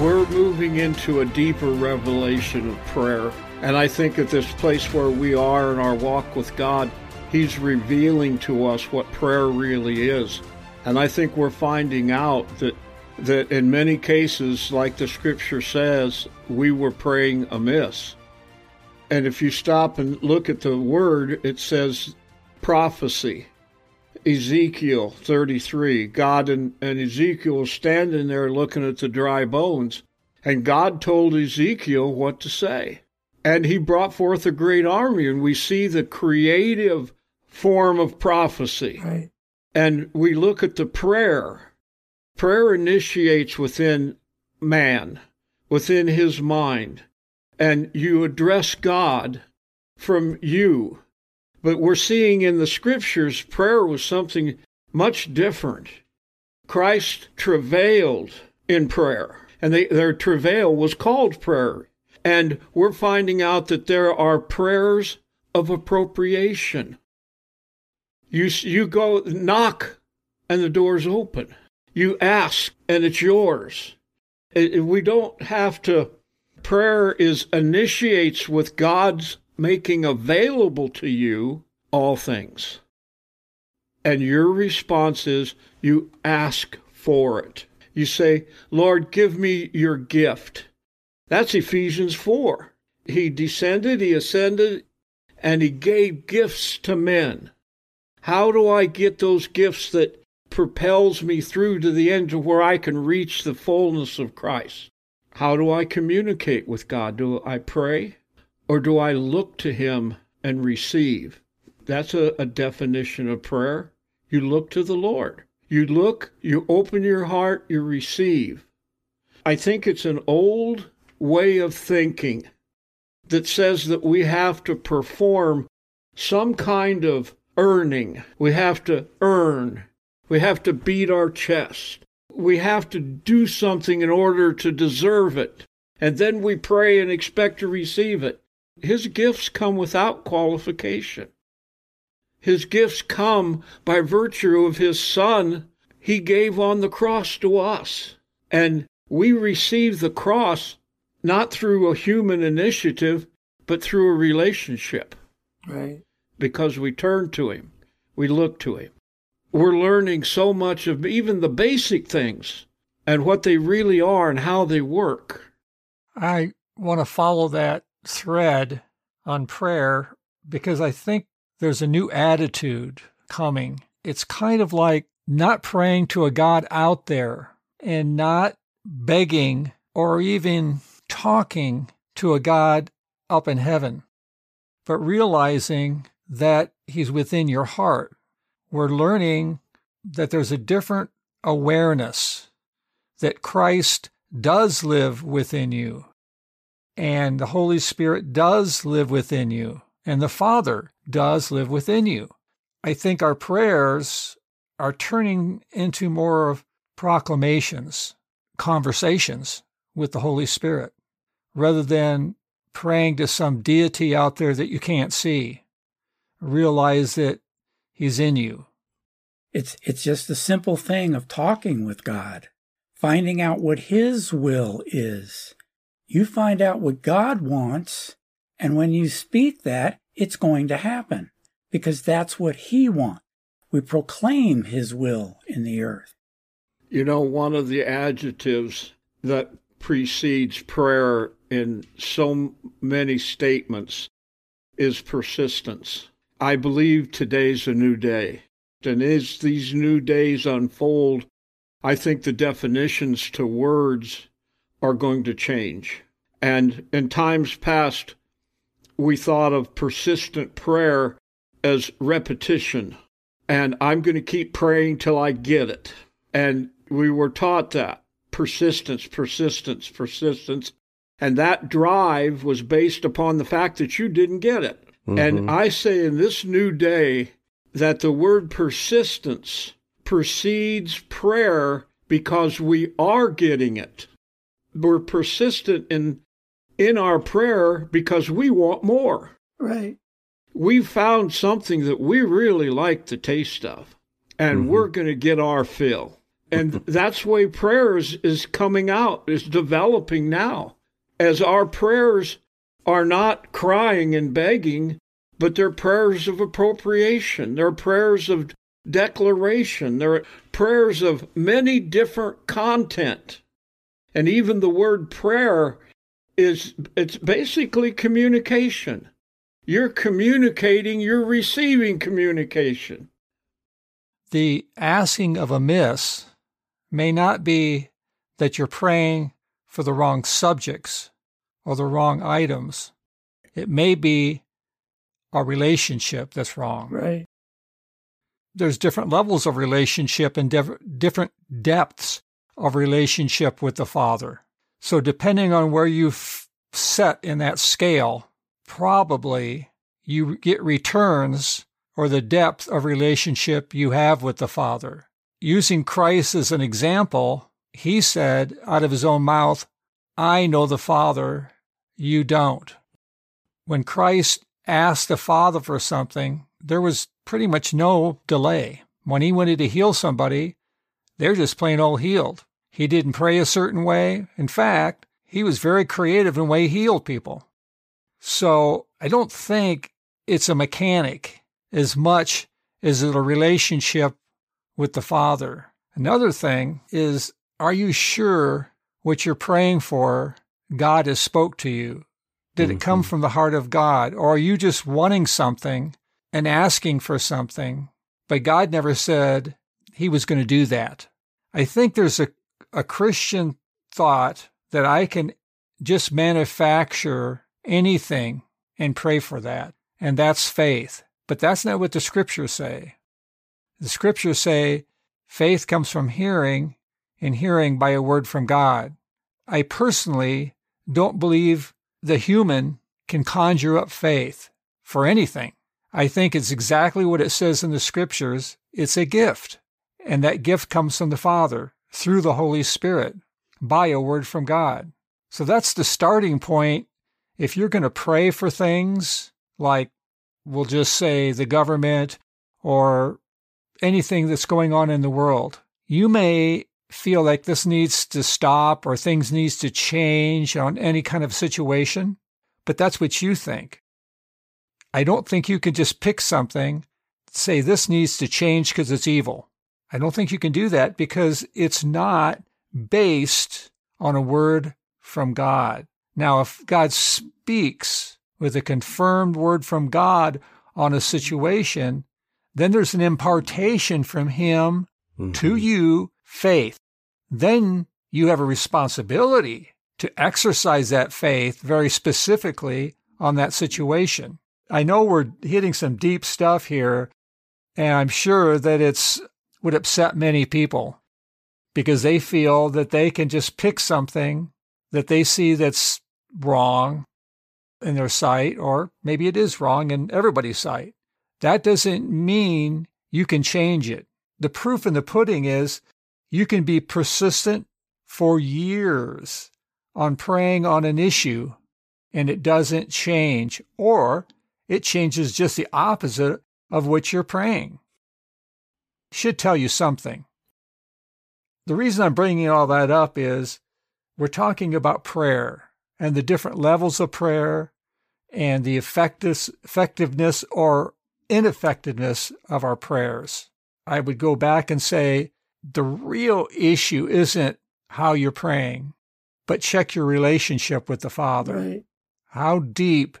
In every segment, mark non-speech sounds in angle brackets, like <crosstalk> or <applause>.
We're moving into a deeper revelation of prayer. And I think at this place where we are in our walk with God, He's revealing to us what prayer really is. And I think we're finding out that that in many cases, like the scripture says, we were praying amiss. And if you stop and look at the word, it says prophecy. Ezekiel 33, God and, and Ezekiel standing there looking at the dry bones, and God told Ezekiel what to say. And he brought forth a great army, and we see the creative form of prophecy. Right. And we look at the prayer. Prayer initiates within man, within his mind, and you address God from you but we're seeing in the scriptures prayer was something much different. Christ travailed in prayer, and they, their travail was called prayer. And we're finding out that there are prayers of appropriation. You, you go knock, and the door's open. You ask, and it's yours. It, we don't have to. Prayer is initiates with God's making available to you all things. And your response is you ask for it. You say, Lord, give me your gift. That's Ephesians 4. He descended, he ascended, and he gave gifts to men. How do I get those gifts that propels me through to the end to where I can reach the fullness of Christ? How do I communicate with God? Do I pray? Or do I look to Him and receive? That's a, a definition of prayer. You look to the Lord. You look, you open your heart, you receive. I think it's an old way of thinking that says that we have to perform some kind of earning. We have to earn. We have to beat our chest. We have to do something in order to deserve it. And then we pray and expect to receive it. His gifts come without qualification. His gifts come by virtue of His Son He gave on the cross to us. And we receive the cross not through a human initiative, but through a relationship. Right. Because we turn to Him, we look to Him. We're learning so much of even the basic things and what they really are and how they work. I want to follow that thread on prayer because I think there's a new attitude coming. It's kind of like not praying to a God out there and not begging or even talking to a God up in heaven, but realizing that He's within your heart. We're learning that there's a different awareness that Christ does live within you and the Holy Spirit does live within you, and the Father does live within you. I think our prayers are turning into more of proclamations, conversations with the Holy Spirit, rather than praying to some deity out there that you can't see. Realize that He's in you. It's, it's just the simple thing of talking with God, finding out what His will is you find out what God wants, and when you speak that, it's going to happen because that's what He wants. We proclaim His will in the earth. You know, one of the adjectives that precedes prayer in so many statements is persistence. I believe today's a new day. And as these new days unfold, I think the definitions to words are going to change. And in times past, we thought of persistent prayer as repetition. And I'm going to keep praying till I get it. And we were taught that persistence, persistence, persistence. And that drive was based upon the fact that you didn't get it. Mm-hmm. And I say in this new day that the word persistence precedes prayer because we are getting it. We're persistent in in our prayer because we want more. Right. We found something that we really like the taste of, and mm-hmm. we're going to get our fill. And <laughs> that's the way prayers is coming out, is developing now. As our prayers are not crying and begging, but they're prayers of appropriation. They're prayers of declaration. They're prayers of many different content. And even the word prayer is it's basically communication. You're communicating, you're receiving communication. The asking of a miss may not be that you're praying for the wrong subjects or the wrong items. It may be a relationship that's wrong. Right. There's different levels of relationship and different depths of relationship with the Father. So, depending on where you set in that scale, probably you get returns or the depth of relationship you have with the Father. Using Christ as an example, he said out of his own mouth, I know the Father, you don't. When Christ asked the Father for something, there was pretty much no delay. When he wanted to heal somebody, they're just plain old healed. He didn't pray a certain way. In fact, he was very creative in the way he healed people. So I don't think it's a mechanic as much as it's a relationship with the Father. Another thing is, are you sure what you're praying for, God has spoke to you? Did mm-hmm. it come mm-hmm. from the heart of God? Or are you just wanting something and asking for something, but God never said he was going to do that? I think there's a, a Christian thought that I can just manufacture anything and pray for that. And that's faith. But that's not what the scriptures say. The scriptures say faith comes from hearing and hearing by a word from God. I personally don't believe the human can conjure up faith for anything. I think it's exactly what it says in the scriptures. It's a gift. And that gift comes from the Father through the Holy Spirit by a word from God. So that's the starting point. If you're going to pray for things like, we'll just say the government or anything that's going on in the world, you may feel like this needs to stop or things needs to change on any kind of situation, but that's what you think. I don't think you can just pick something, say this needs to change because it's evil. I don't think you can do that because it's not based on a word from God. Now, if God speaks with a confirmed word from God on a situation, then there's an impartation from Him mm-hmm. to you faith, then you have a responsibility to exercise that faith very specifically on that situation. I know we're hitting some deep stuff here, and I'm sure that it's would upset many people because they feel that they can just pick something that they see that's wrong in their sight, or maybe it is wrong in everybody's sight. That doesn't mean you can change it. The proof in the pudding is you can be persistent for years on praying on an issue and it doesn't change, or it changes just the opposite of what you're praying. Should tell you something. The reason I'm bringing all that up is we're talking about prayer and the different levels of prayer and the effectiveness or ineffectiveness of our prayers. I would go back and say the real issue isn't how you're praying, but check your relationship with the Father. Right. How deep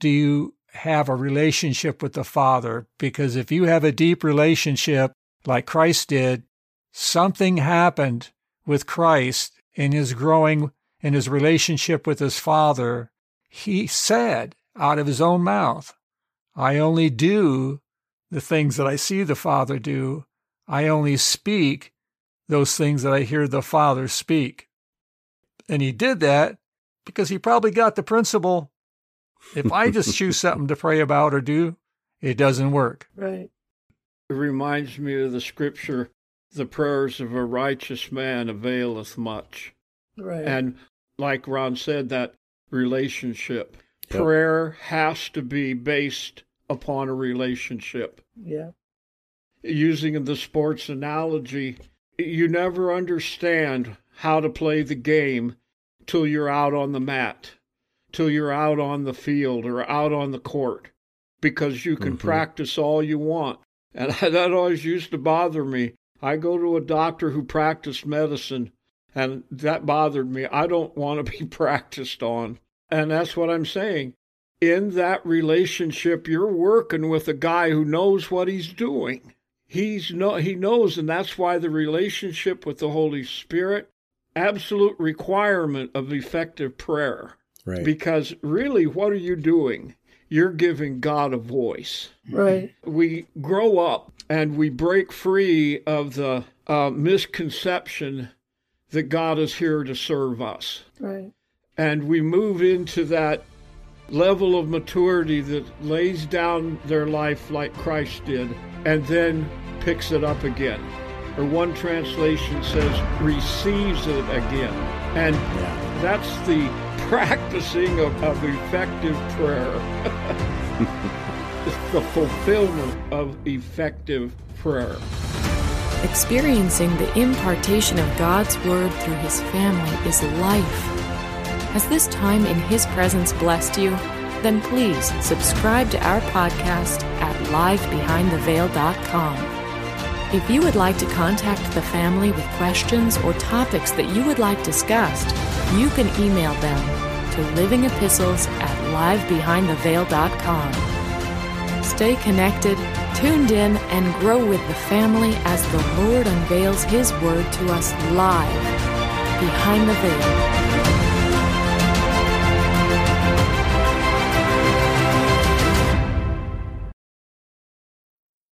do you have a relationship with the Father? Because if you have a deep relationship like Christ did, something happened with Christ in his growing in his relationship with his Father. He said out of his own mouth, I only do the things that I see the Father do. I only speak those things that I hear the Father speak. And he did that because he probably got the principle. If I just choose something to pray about or do, it doesn't work. Right. It reminds me of the scripture the prayers of a righteous man availeth much. Right. And like Ron said, that relationship. Yep. Prayer has to be based upon a relationship. yeah. Using the sports analogy, you never understand how to play the game till you're out on the mat, till you're out on the field or out on the court, because you can Mhm. practice all you want. And <laughs> that always used to bother me. I go to a doctor who practiced medicine, and that bothered me. I don't want to <laughs> be practiced on. And that's what I'm saying. In that relationship, you're working with a guy who knows what he's doing. He's no, he knows, and that's why the relationship with the Holy Spirit, absolute requirement of effective prayer. Right. Because really, what are you doing? You're giving God a voice Right. we grow up and we break free of the uh, misconception that God is here to serve us. Right. And we move into that level of maturity that lays down their life like Christ did and then picks it up again. Or one translation says, receives it again. And that's the practicing of, of effective prayer. <laughs> the fulfillment of effective prayer. Experiencing the impartation of God's Word through His family is life. Has this time in His presence blessed you? Then please subscribe to our podcast at livebehindtheveil.com. If you would like to contact the family with questions or topics that you would like discussed, you can email them to livingepistles at livebehindtheveil.com. Stay connected, tuned in, and grow with the family as the Lord unveils His Word to us live behind the veil.